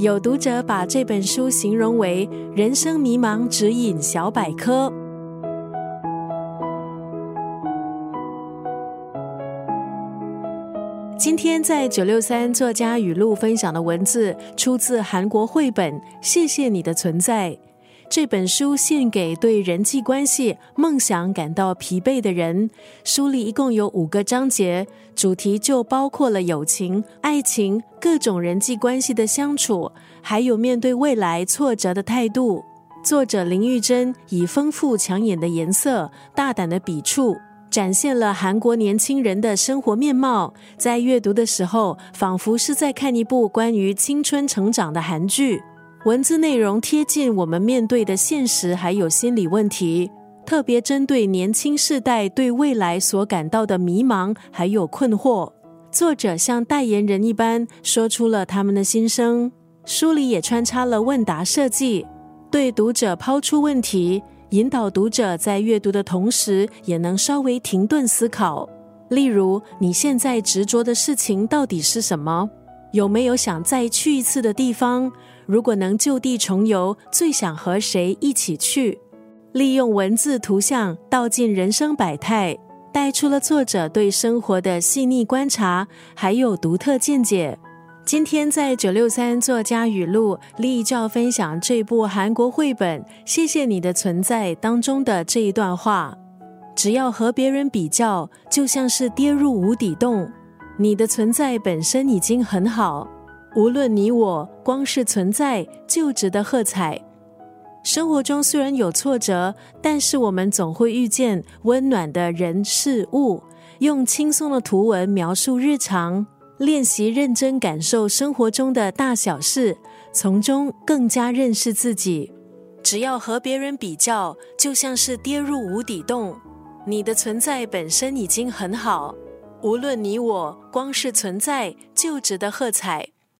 有读者把这本书形容为人生迷茫指引小百科。今天在九六三作家语录分享的文字，出自韩国绘本《谢谢你的存在》。这本书献给对人际关系、梦想感到疲惫的人。书里一共有五个章节，主题就包括了友情、爱情、各种人际关系的相处，还有面对未来挫折的态度。作者林玉珍以丰富抢眼的颜色、大胆的笔触，展现了韩国年轻人的生活面貌。在阅读的时候，仿佛是在看一部关于青春成长的韩剧。文字内容贴近我们面对的现实，还有心理问题，特别针对年轻世代对未来所感到的迷茫还有困惑。作者像代言人一般说出了他们的心声。书里也穿插了问答设计，对读者抛出问题，引导读者在阅读的同时也能稍微停顿思考。例如，你现在执着的事情到底是什么？有没有想再去一次的地方？如果能就地重游，最想和谁一起去？利用文字、图像道尽人生百态，带出了作者对生活的细腻观察，还有独特见解。今天在九六三作家语录，立照分享这部韩国绘本《谢谢你的存在》当中的这一段话：只要和别人比较，就像是跌入无底洞。你的存在本身已经很好。无论你我，光是存在就值得喝彩。生活中虽然有挫折，但是我们总会遇见温暖的人事物。用轻松的图文描述日常，练习认真感受生活中的大小事，从中更加认识自己。只要和别人比较，就像是跌入无底洞。你的存在本身已经很好。无论你我，光是存在就值得喝彩。